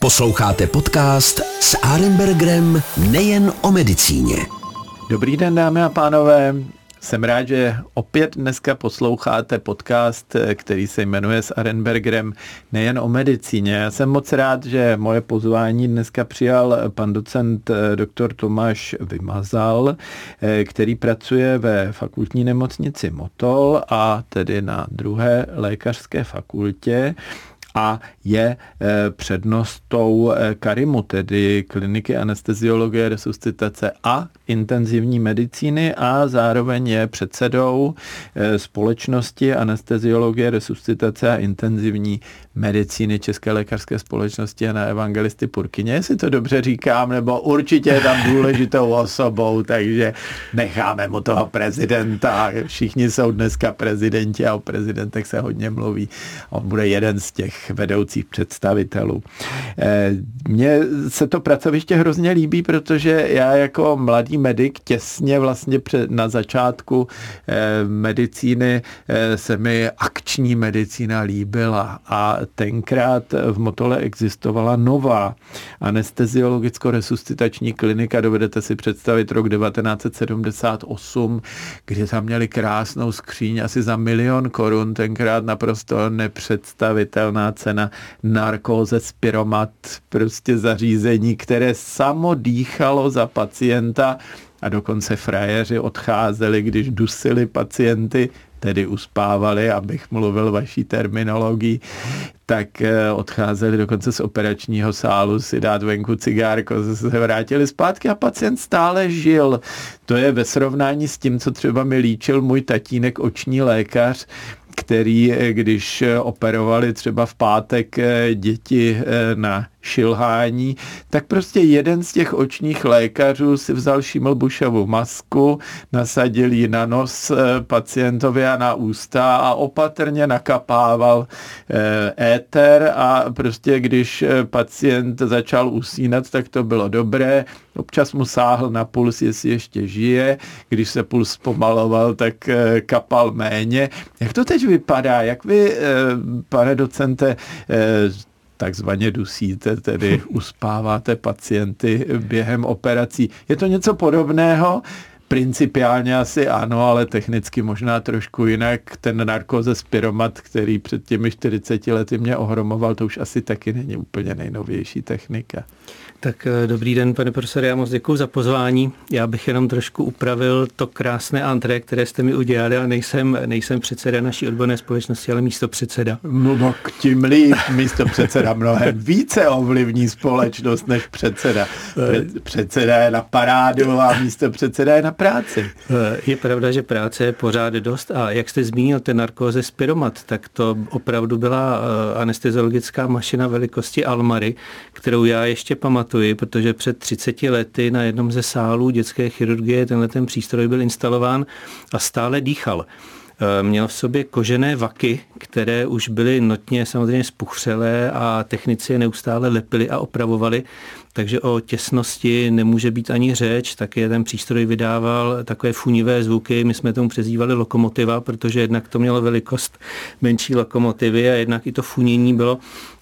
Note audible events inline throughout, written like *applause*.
Posloucháte podcast s Arenbergerem nejen o medicíně. Dobrý den, dámy a pánové. Jsem rád, že opět dneska posloucháte podcast, který se jmenuje s Arenbergerem nejen o medicíně. Já jsem moc rád, že moje pozvání dneska přijal pan docent eh, dr. Tomáš Vymazal, eh, který pracuje ve fakultní nemocnici Motol a tedy na druhé lékařské fakultě a je eh, přednostou eh, Karimu, tedy kliniky anesteziologie, resuscitace a intenzivní medicíny a zároveň je předsedou eh, společnosti anesteziologie, resuscitace a intenzivní medicíny České lékařské společnosti a na evangelisty Purkyně, jestli to dobře říkám, nebo určitě je tam důležitou *laughs* osobou, takže necháme mu toho prezidenta. Všichni jsou dneska prezidenti a o prezidentech se hodně mluví. On bude jeden z těch vedoucích představitelů. Eh, mně se to pracoviště hrozně líbí, protože já jako mladý medic těsně vlastně na začátku eh, medicíny eh, se mi akční medicína líbila a tenkrát v Motole existovala nová anesteziologicko-resuscitační klinika, dovedete si představit rok 1978, kde tam měli krásnou skříň asi za milion korun, tenkrát naprosto nepředstavitelná cena narkóze, spiromat, prostě zařízení, které samo dýchalo za pacienta a dokonce frajeři odcházeli, když dusili pacienty tedy uspávali, abych mluvil vaší terminologií, tak eh, odcházeli dokonce z operačního sálu si dát venku cigárko, se vrátili zpátky a pacient stále žil. To je ve srovnání s tím, co třeba mi líčil můj tatínek, oční lékař, který, eh, když eh, operovali třeba v pátek děti na šilhání, tak prostě jeden z těch očních lékařů si vzal Šimlbušovu masku, nasadil ji na nos eh, pacientovi a na ústa a opatrně nakapával eh, éter a prostě když eh, pacient začal usínat, tak to bylo dobré. Občas mu sáhl na puls, jestli ještě žije. Když se puls pomaloval, tak kapal méně. Jak to teď vypadá? Jak vy, pane docente, takzvaně dusíte, tedy uspáváte pacienty během operací. Je to něco podobného? Principiálně asi ano, ale technicky možná trošku jinak. Ten narkoze spiromat, který před těmi 40 lety mě ohromoval, to už asi taky není úplně nejnovější technika. Tak eh, dobrý den, pane profesore, já moc děkuji za pozvání. Já bych jenom trošku upravil to krásné antré, které jste mi udělali, ale nejsem, nejsem předseda naší odborné společnosti, ale místo předseda. No, no tím líp, místo předseda mnohem více ovlivní společnost než předseda. Předseda je na parádu a místo předseda je na práci. Eh, je pravda, že práce je pořád dost a jak jste zmínil ten narkóze spiromat, tak to opravdu byla eh, anesteziologická mašina velikosti Almary, kterou já ještě pamatuju pamatuji, protože před 30 lety na jednom ze sálů dětské chirurgie tenhle ten přístroj byl instalován a stále dýchal. Eh, měl v sobě kožené vaky, které už byly notně samozřejmě spuchřelé a technici je neustále lepili a opravovali, takže o těsnosti nemůže být ani řeč, také ten přístroj vydával takové funivé zvuky, my jsme tomu přezývali lokomotiva, protože jednak to mělo velikost menší lokomotivy a jednak i to funění bylo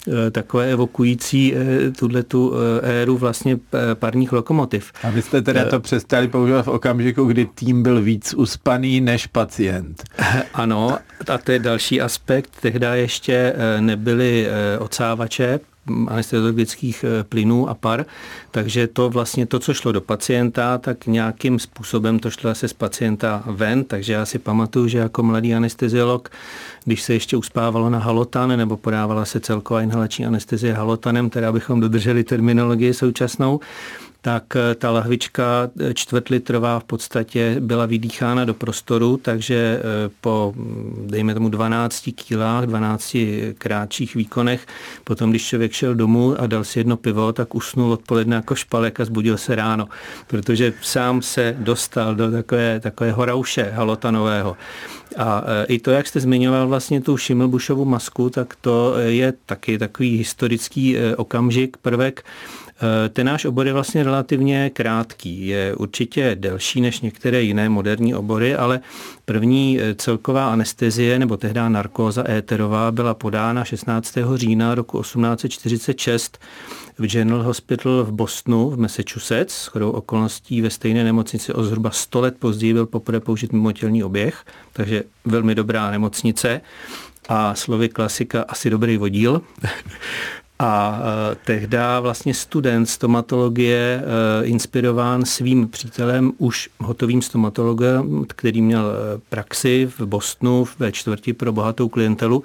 eh, takové evokující eh, tuhle tu éru vlastně parních lokomotiv. A vy jste teda to přestali používat v okamžiku, kdy tým byl víc uspaný než pacient. *laughs* *laughs* Ano, a to je další aspekt. Tehdy ještě eh, nebyly eh, odsávače, anesteziologických eh, plynů a par, takže to vlastně to, co šlo do pacienta, tak nějakým způsobem to šlo zase z pacienta ven, takže já si pamatuju, že jako mladý anesteziolog, když se ještě uspávalo na halotan nebo podávala se celková inhalační anestezie halotanem, teda abychom dodrželi terminologii současnou, tak eh, ta lahvička eh, čtvrtlitrová v podstatě byla vydýchána do prostoru, takže eh, po, dejme tomu, 12 kilách, 12 krátších výkonech, potom, když člověk šel domů a dal si jedno pivo, tak usnul odpoledne jako špalek a zbudil se ráno, protože sám se dostal do takové, takové horauše halotanového. A i to, jak jste zmiňoval vlastně tu Šimlbušovu masku, tak to je taky takový historický okamžik, prvek, Ten náš obor je vlastně relativně krátký. Je určitě delší než některé jiné moderní obory, ale první celková anestezie nebo tehdy narkóza éterová byla podána 16. října roku 1846 v General Hospital v Bostonu v Massachusetts. S chodou okolností ve stejné nemocnici o zhruba 100 let později byl poprvé použit mimotělní oběh, takže velmi dobrá nemocnice a slovy klasika asi dobrý vodíl. *laughs* A e, tehdy vlastně student stomatologie e, inspirován svým přítelem, už hotovým stomatologem, který měl e, praxi v Bostonu ve čtvrti pro bohatou klientelu,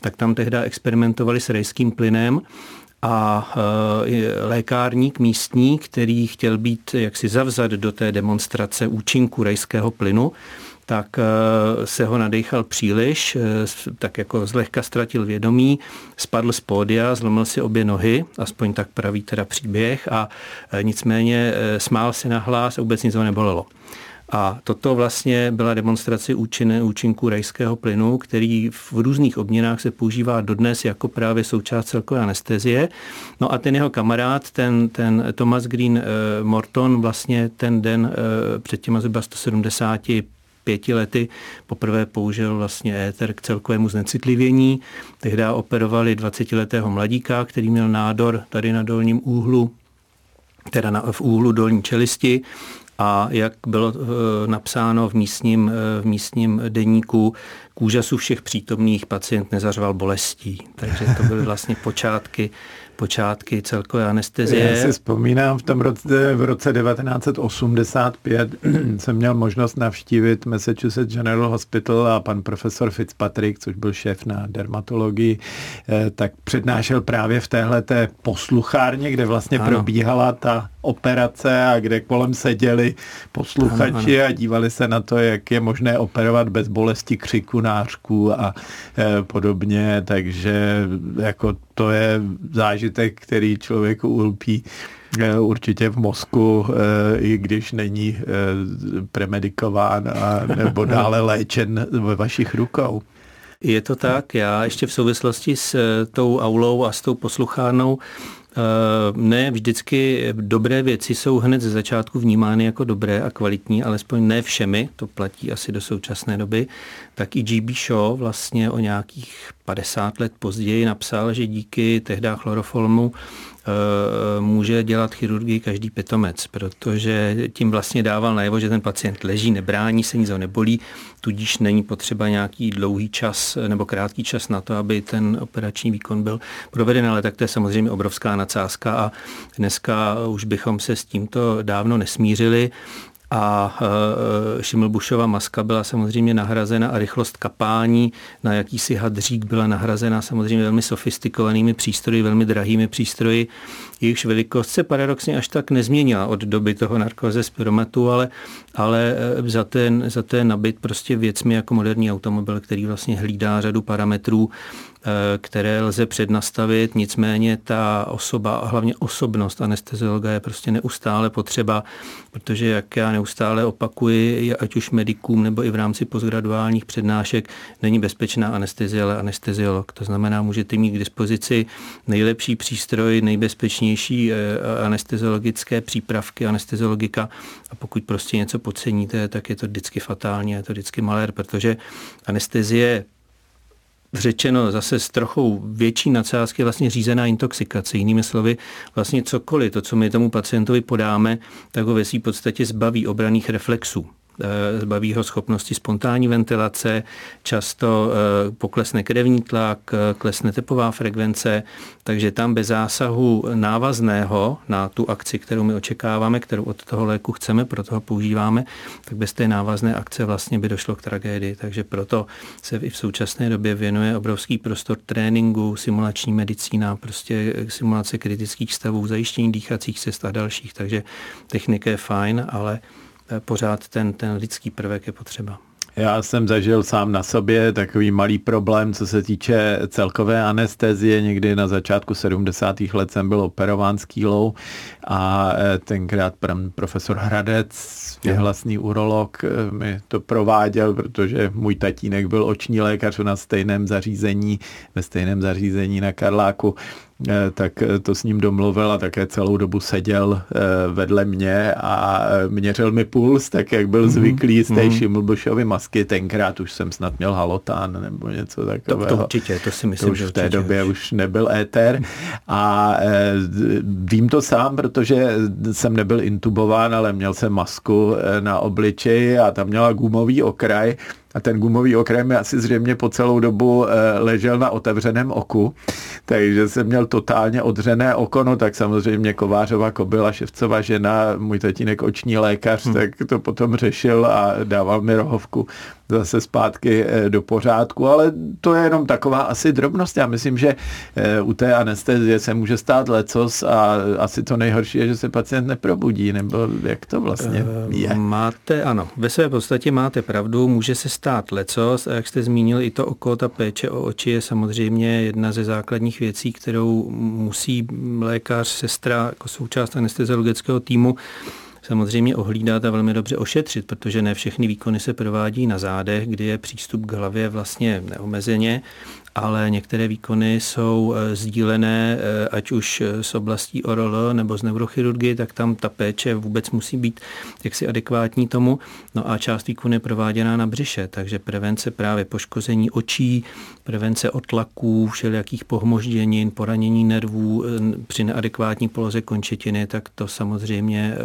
tak tam tehdy experimentovali s rejským plynem. A lékárník místní, který chtěl být jaksi zavzat do té demonstrace účinku rejského plynu, tak eh, se ho nadechal příliš, eh, tak jako zlehka ztratil vědomí, spadl z pódia, zlomil si obě nohy, aspoň tak praví teda příběh a eh, nicméně smál se na hlas a vůbec nic ho nebolelo. A toto vlastně byla demonstrace účinné účinku rajského plynu, který v různých obměnách se používá dodnes jako právě součást celkové anestezie. No a ten jeho kamarád, ten, ten Thomas Green Morton, vlastně ten den před těma zhruba 170 pěti lety poprvé použil vlastně éter k celkovému znecitlivění. Tehdy operovali 20-letého mladíka, který měl nádor tady na dolním úhlu, teda na, v úhlu dolní čelisti a jak bylo e, napsáno v místním, e, v místním deníku, k úžasu všech přítomných pacient nezařval bolestí. Takže to byly vlastně *laughs* počátky počátky celkové anestezie. Já si vzpomínám, v tom roce, v roce 1985 *clears throat* jsem měl možnost navštívit Massachusetts General Hospital a pan profesor Fitzpatrick, což byl šéf na dermatologii, eh, tak přednášel právě v téhle té posluchárně, kde vlastně ano. probíhala ta operace a kde kolem seděli posluchači ano, ano. a dívali se na to, jak je možné operovat bez bolesti křiku, nářků a e, podobně, takže jako to je zážitek, který člověku ulpí e, určitě v mozku, e, i když není premedikován a, nebo *laughs* dále léčen ve vašich rukou. Je to tak. Já ještě v souvislosti s tou aulou a s tou posluchárnou Eh, ne vždycky dobré věci jsou hned ze začátku vnímány jako dobré a kvalitní, alespoň ne všemi, to platí asi do současné doby, tak i G.B. Shaw vlastně o nějakých 50 let později napsal, že díky tehdy chloroformu Eh, může dělat chirurgii každý pitomec, protože tím vlastně dával najevo, že ten pacient leží, nebrání se, nic ho nebolí, tudíž není potřeba nějaký dlouhý čas nebo krátký čas na to, aby ten operační výkon byl proveden, ale tak to je samozřejmě obrovská nadsázka a dneska už bychom se s tímto dávno nesmířili a e, Šimlbušova maska byla samozřejmě nahrazena a rychlost kapání na jakýsi hadřík byla nahrazena samozřejmě velmi sofistikovanými přístroji, velmi drahými přístroji. Jejichž velikost se paradoxně až tak nezměnila od doby toho narkoze spiromatu, ale, ale e, za ten, za ten nabit prostě věcmi jako moderní automobil, který vlastně hlídá řadu parametrů, které lze přednastavit, nicméně ta osoba a hlavně osobnost anesteziologa je prostě neustále potřeba, protože jak já neustále opakuji, ať už medikům nebo i v rámci postgraduálních přednášek, není bezpečná anestezie, ale anesteziolog. To znamená, můžete mít k dispozici nejlepší přístroj, nejbezpečnější eh, anesteziologické přípravky, anesteziologika a pokud prostě něco podceníte, tak je to vždycky fatální, je to vždycky malér, protože anestezie řečeno zase s trochou větší nadsázky vlastně řízená intoxikace. Jinými slovy, vlastně cokoliv, to, co my tomu pacientovi podáme, tak ho ve podstatě zbaví obraných reflexů. Eh, zbaví ho schopnosti spontánní ventilace, často eh, poklesne krevní tlak, eh, klesne tepová frekvence, takže tam bez zásahu návazného na tu akci, kterou my očekáváme, kterou od toho léku chceme, proto ho používáme, tak bez té návazné akce vlastně by došlo k tragédii. Takže proto se i v současné době věnuje obrovský prostor tréninku, simulační medicína, prostě simulace kritických stavů, zajištění dýchacích cest a dalších. Takže technika je fajn, ale pořád ten, ten lidský prvek je potřeba. Já jsem zažil sám na sobě takový malý problém, co se týče celkové anestezie. Někdy na začátku 70. let jsem byl operován s kýlou a eh, tenkrát pan profesor Hradec, věhlasný urolog, eh, mi to prováděl, protože můj tatínek byl oční lékař na stejném zařízení, ve stejném zařízení na Karláku tak to s ním domluvil a také celou dobu seděl vedle mě a měřil mi puls, tak jak byl mhm. zvyklý z té mm-hmm. Šimlbušovy masky. Tenkrát už jsem snad měl halotán nebo něco takového. To, to určitě, to si myslím, to už v té době už. už nebyl éter. A vím to sám, protože jsem nebyl intubován, ale měl jsem masku na obličeji a tam měla gumový okraj a ten gumový okraj mi asi zřejmě po celou dobu eh, ležel na otevřeném oku, takže jsem měl totálně odřené oko, no tak samozřejmě Kovářova kobila, Ševcova žena, můj tatínek oční lékař, hmm. tak to potom řešil a dával mi rohovku zase zpátky eh, do pořádku, ale to je jenom taková asi drobnost. Já myslím, že eh, u té anestezie se může stát lecos a asi to nejhorší je, že se pacient neprobudí, nebo jak to vlastně je. Máte, ano, ve své podstatě máte pravdu, může se stát lecos a jak jste zmínil, i to oko, ta péče o oči je samozřejmě jedna ze základních věcí, kterou musí lékař, sestra jako součást anesteziologického týmu samozřejmě ohlídat a velmi dobře ošetřit, protože ne všechny výkony se provádí na zádech, kdy je přístup k hlavě vlastně neomezeně ale některé výkony jsou eh, sdílené, eh, ať už z oblastí ORL nebo z neurochirurgie, tak tam ta péče vůbec musí být jaksi adekvátní tomu. No a část výkonu je prováděná na břiše, takže prevence právě poškození očí, prevence otlaků, všelijakých pohmožděnin, poranění nervů eh, při neadekvátní poloze končetiny, tak to samozřejmě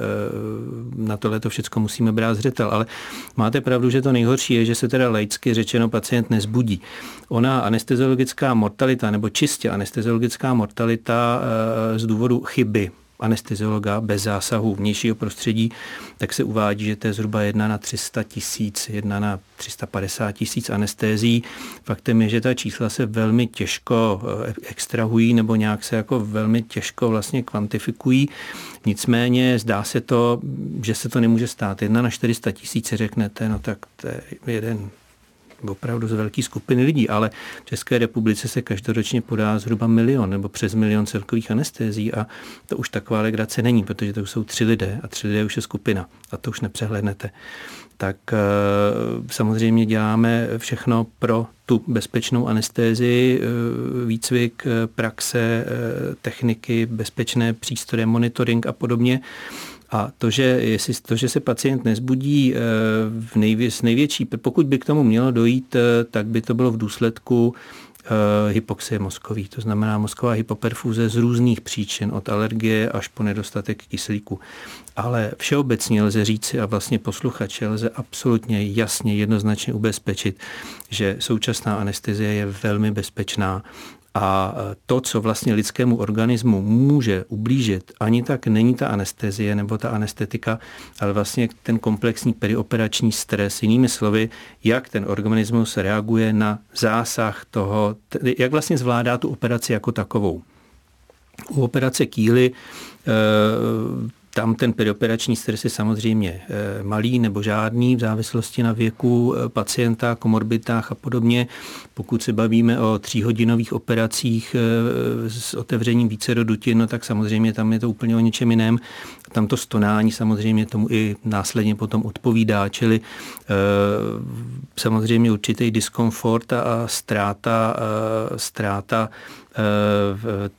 na tohle to všechno musíme brát zřetel. Ale máte pravdu, že to nejhorší je, že se teda laicky řečeno pacient nezbudí. Ona anestezi anesteziologická mortalita nebo čistě anesteziologická mortalita eh, z důvodu chyby anesteziologa bez zásahu vnějšího prostředí, tak se uvádí, že to je zhruba 1 na 300 tisíc, 1 na 350 tisíc anestézí. Faktem je, že ta čísla se velmi těžko eh, extrahují nebo nějak se jako velmi těžko vlastně kvantifikují. Nicméně zdá se to, že se to nemůže stát. 1 na 400 tisíc řeknete, no tak to je jeden opravdu z velké skupiny lidí, ale v České republice se každoročně podá zhruba milion nebo přes milion celkových anestézí a to už taková legrace není, protože to už jsou tři lidé a tři lidé už je skupina a to už nepřehlednete. Tak eh, samozřejmě děláme všechno pro tu bezpečnou anestézii, eh, výcvik, eh, praxe, techniky, bezpečné přístroje, monitoring a podobně. A to, že, jestli, to, že se pacient nezbudí eh, v nejvě, s největší, pokud by k tomu mělo dojít, eh, tak by to bylo v důsledku eh, hypoxie mozkový, to znamená mozková hypoperfuze z různých příčin, od alergie až po nedostatek kyslíku. Ale všeobecně lze říci a vlastně posluchače lze absolutně jasně jednoznačně ubezpečit, že současná anestezie je velmi bezpečná a to, co vlastně lidskému organismu může ublížit, ani tak není ta anestezie nebo ta anestetika, ale vlastně ten komplexní perioperační stres. Jinými slovy, jak ten organismus reaguje na zásah toho, jak vlastně zvládá tu operaci jako takovou. U operace kýly eh, tam ten perioperační stres je samozřejmě eh, malý nebo žádný v závislosti na věku eh, pacienta, komorbitách a podobně. Pokud se bavíme o tříhodinových operacích eh, s otevřením více do dutin, no tak samozřejmě tam je to úplně o něčem jiném. Tam to stonání samozřejmě tomu i následně potom odpovídá, čili samozřejmě určitý diskomfort a ztráta, ztráta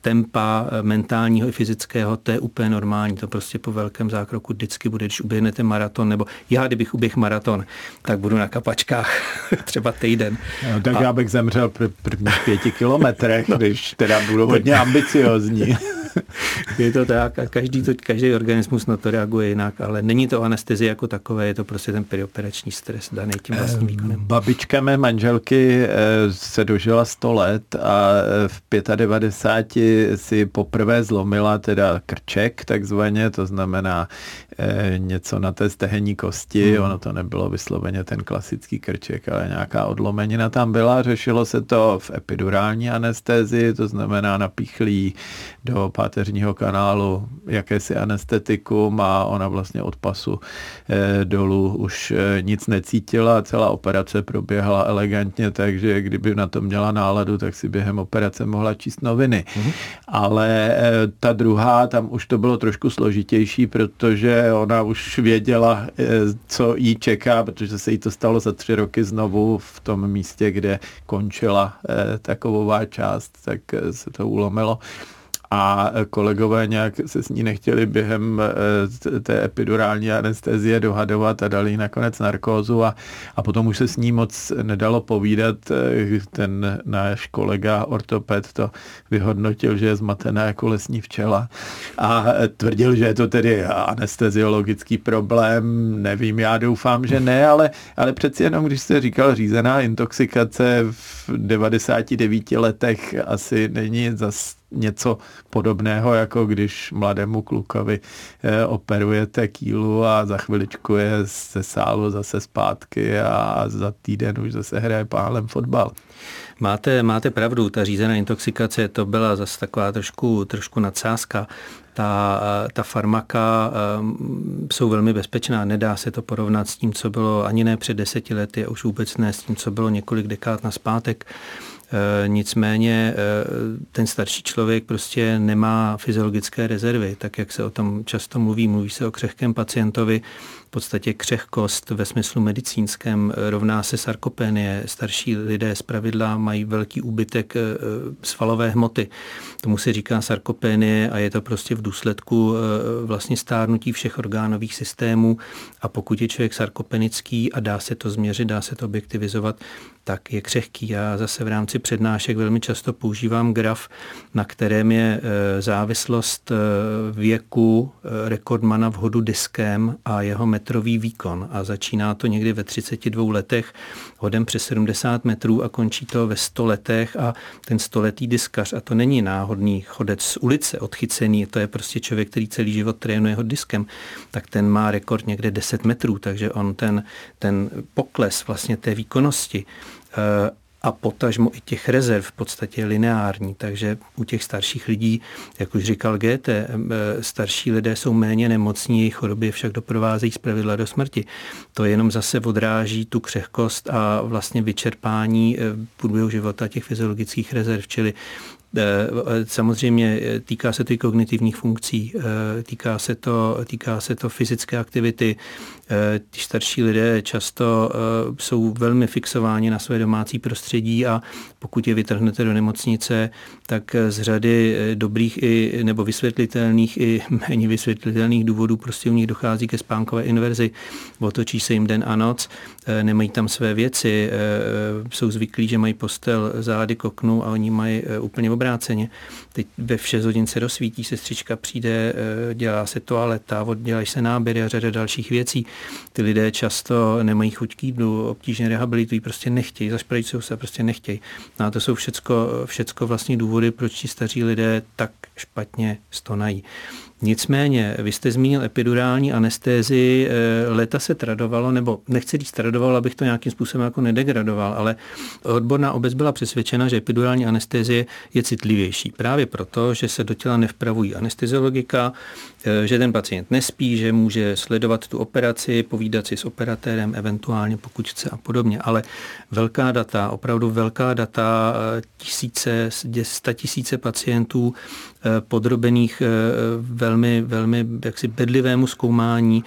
tempa mentálního i fyzického, to je úplně normální. To prostě po velkém zákroku vždycky bude, když uběhnete maraton, nebo já, kdybych uběhl maraton, tak budu na kapačkách *laughs* třeba týden. No, tak a... já bych zemřel v prvních pěti kilometrech, *laughs* no. když teda budu hodně ambiciozní. *laughs* *laughs* je to tak a každý, to, každý organismus na to reaguje jinak, ale není to anestezie jako takové, je to prostě ten perioperační stres daný tím vlastním výkonem. Babička mé manželky eh, se dožila 100 let a eh, v 95 si poprvé zlomila teda krček takzvaně, to znamená Eh, něco na té stehenní kosti, hmm. ono to nebylo vysloveně ten klasický krček, ale nějaká odlomenina tam byla, řešilo se to v epidurální anestézii, to znamená napíchlí do páteřního kanálu jakési anestetikum a ona vlastně od pasu eh, dolů už eh, nic necítila, celá operace proběhla elegantně, takže kdyby na to měla náladu, tak si během operace mohla číst noviny. Hmm. Ale ta druhá, tam už to bylo trošku složitější, protože ona už věděla, eh, co jí čeká, protože se jí to stalo za tři roky znovu v tom místě, kde končila eh, takovová část, tak eh, se to ulomilo. A kolegové nějak se s ní nechtěli během eh, té epidurální anestezie dohadovat a dali nakonec narkózu a, a potom už se s ní moc nedalo povídat. Eh, ten náš kolega ortoped to vyhodnotil, že je zmatená jako lesní včela a tvrdil, že je to tedy anesteziologický problém. Nevím, já doufám, že ne, ale, ale přeci jenom, když jste říkal řízená intoxikace v 99 letech asi není zas něco podobného, jako když mladému klukovi eh, operujete kýlu a za chviličku je ze sálu zase zpátky a za týden už zase hraje pálem fotbal. Máte, máte pravdu, ta řízená intoxikace to byla zase taková trošku, trošku nadsázka. Ta, ta farmaka um, jsou velmi bezpečná, nedá se to porovnat s tím, co bylo ani ne před deseti lety, a už vůbec ne s tím, co bylo několik dekád na zpátek. Eh, nicméně eh, ten starší člověk prostě nemá fyziologické rezervy, tak jak se o tom často mluví. Mluví se o křehkém pacientovi, podstatě křehkost ve smyslu medicínském rovná se sarkopenie. Starší lidé z pravidla mají velký úbytek eh, svalové hmoty. Tomu se říká sarkopenie a je to prostě v důsledku eh, vlastně stárnutí všech orgánových systémů a pokud je člověk sarkopenický a dá se to změřit, dá se to objektivizovat, tak je křehký. Já zase v rámci přednášek velmi často používám graf, na kterém je eh, závislost věku rekordmana v hodu diskem a jeho metrový výkon a začíná to někdy ve 32 letech hodem přes 70 metrů a končí to ve 100 letech a ten stoletý diskař, a to není náhodný chodec z ulice odchycený, to je prostě člověk, který celý život trénuje ho diskem, tak ten má rekord někde 10 metrů, takže on ten, ten pokles vlastně té výkonnosti eh, a potažmo i těch rezerv v podstatě lineární. Takže u těch starších lidí, jak už říkal GT, eh, starší lidé jsou méně nemocní, jejich choroby však doprovázejí z pravidla do smrti. To jenom zase odráží tu křehkost a vlastně vyčerpání v eh, průběhu života těch fyziologických rezerv, čili samozřejmě eh, týká se to i kognitivních funkcí, eh, týká se to, týká se to fyzické aktivity. Ti starší lidé často jsou velmi fixováni na své domácí prostředí a pokud je vytrhnete do nemocnice, tak z řady dobrých i nebo vysvětlitelných i *laughs* méně vysvětlitelných důvodů prostě u nich dochází ke spánkové inverzi. Otočí se jim den a noc, nemají tam své věci, jsou zvyklí, že mají postel zády k oknu a oni mají úplně obráceně. Teď ve 6 hodin se rozsvítí, sestřička přijde, eh, dělá se toaleta, oddělají se náběry a řada dalších věcí. Ty lidé často nemají chuť k jídlu, obtížně rehabilitují, prostě nechtějí, zašpracují se, prostě nechtějí. No a to jsou všecko, všecko vlastně důvody, proč ti staří lidé tak špatně stonají. Nicméně, vy jste zmínil epidurální anestézi, eh, leta se tradovalo, nebo nechci říct tradovalo, abych to nějakým způsobem jako nedegradoval, ale odborná obec byla přesvědčena, že epidurální anestézie je citlivější. Právě proto, že se do těla nevpravují anesteziologika, že ten pacient nespí, že může sledovat tu operaci, povídat si s operatérem, eventuálně pokud chce a podobně. Ale velká data, opravdu velká data, eh, tisíce, tisíce pacientů podrobených velmi, velmi jaksi bedlivému zkoumání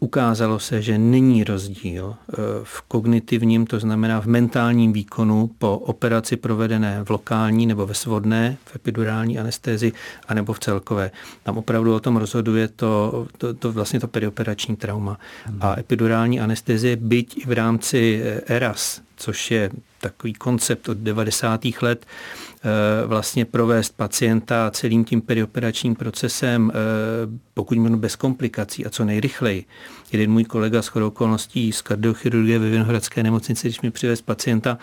ukázalo se, že není rozdíl eh, v kognitivním, to znamená v mentálním výkonu po operaci provedené v lokální nebo ve svodné, v epidurální anestézi, anebo v celkové. Tam opravdu o tom rozhoduje to, to, to vlastně to perioperační trauma. Hmm. A epidurální anestézie, byť i v rámci ERAS, což je takový koncept od 90. let, Eh, vlastně provést pacienta celým tím perioperačním procesem, eh, pokud možno bez komplikací a co nejrychleji. Jeden můj kolega chodou okolností z kardiochirurgie ve Vinohradské nemocnici, když mi přivez pacienta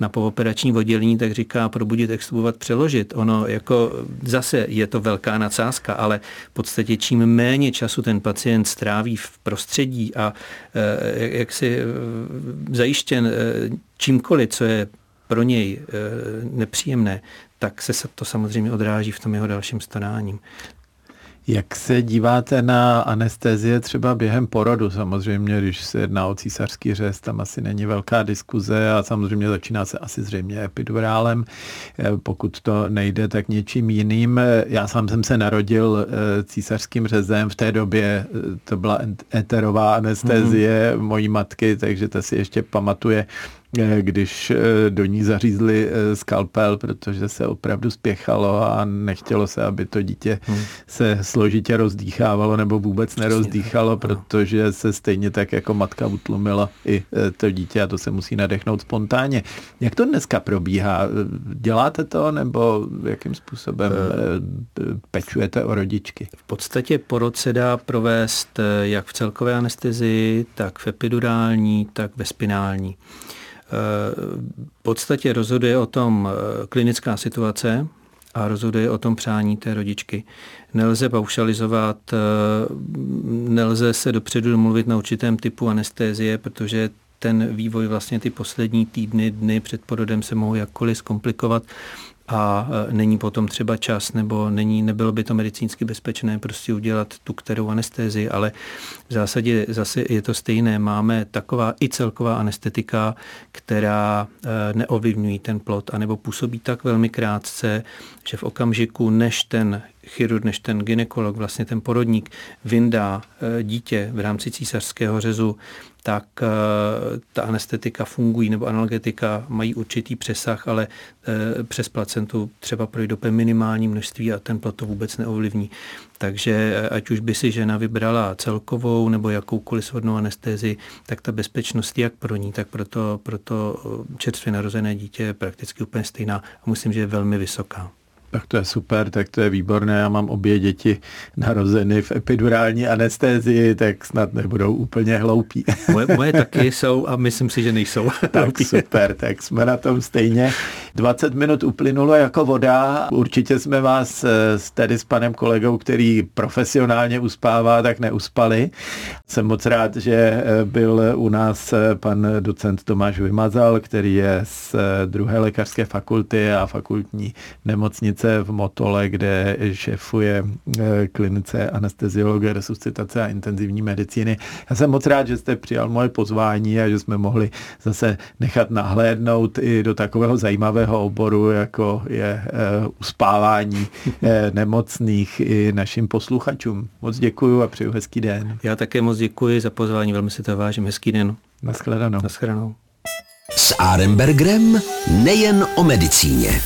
na povoperační oddělení, tak říká probudit, extubovat, přeložit. Ono jako zase je to velká nadsázka, ale v podstatě čím méně času ten pacient stráví v prostředí a eh, jak si zajištěn čímkoliv, co je pro něj eh, nepříjemné, tak se to samozřejmě odráží v tom jeho dalším staráním. Jak se díváte na anestezie třeba během porodu? Samozřejmě, když se jedná o císařský řez, tam asi není velká diskuze a samozřejmě začíná se asi zřejmě epidurálem. Eh, pokud to nejde, tak něčím jiným. Já sám jsem se narodil eh, císařským řezem. V té době to byla enterová anestezie mm-hmm. mojí matky, takže to si ještě pamatuje když do ní zařízli skalpel, protože se opravdu spěchalo a nechtělo se, aby to dítě hmm. se složitě rozdýchávalo nebo vůbec nerozdýchalo, protože se stejně tak jako matka utlumila i to dítě a to se musí nadechnout spontánně. Jak to dneska probíhá? Děláte to nebo jakým způsobem pečujete o rodičky? V podstatě porod se dá provést jak v celkové anestezii, tak v epidurální, tak ve spinální. V podstatě rozhoduje o tom klinická situace a rozhoduje o tom přání té rodičky. Nelze paušalizovat, nelze se dopředu domluvit na určitém typu anestézie, protože ten vývoj vlastně ty poslední týdny, dny před porodem se mohou jakkoliv zkomplikovat a e, není potom třeba čas, nebo není, nebylo by to medicínsky bezpečné prostě udělat tu kterou anestézii, ale v zásadě zase je to stejné. Máme taková i celková anestetika, která e, neovlivňují ten plot, anebo působí tak velmi krátce, že v okamžiku, než ten chirurg, než ten ginekolog, vlastně ten porodník vyndá e, dítě v rámci císařského řezu, tak eh, ta anestetika fungují nebo analgetika mají určitý přesah, ale eh, přes placentu třeba projde minimální množství a ten plot to vůbec neovlivní. Takže eh, ať už by si žena vybrala celkovou nebo jakoukoliv svodnou anestézi, tak ta bezpečnost jak pro ní, tak pro to, pro to čerstvě narozené dítě je prakticky úplně stejná a myslím, že je velmi vysoká. Tak to je super, tak to je výborné. Já mám obě děti narozeny v epidurální anestézii, tak snad nebudou úplně hloupí. *laughs* Moje, moje taky jsou a myslím si, že nejsou. tak super, tak jsme na tom stejně. 20 minut uplynulo jako voda. Určitě jsme vás eh, tedy s panem kolegou, který profesionálně uspává, tak neuspali. Jsem moc rád, že eh, byl u nás eh, pan docent Tomáš Vymazal, který je z druhé lékařské fakulty a fakultní nemocnice klinice v Motole, kde šéfuje eh, klinice anesteziologie, resuscitace a intenzivní medicíny. Já jsem moc rád, že jste přijal moje pozvání a že jsme mohli zase nechat nahlédnout i do takového zajímavého oboru, jako je eh, uspávání eh, nemocných i našim posluchačům. Moc děkuji a přeju hezký den. Já také moc děkuji za pozvání, velmi si to vážím. Hezký den. Naschledanou. Naschledanou. S Arembergrem nejen o medicíně.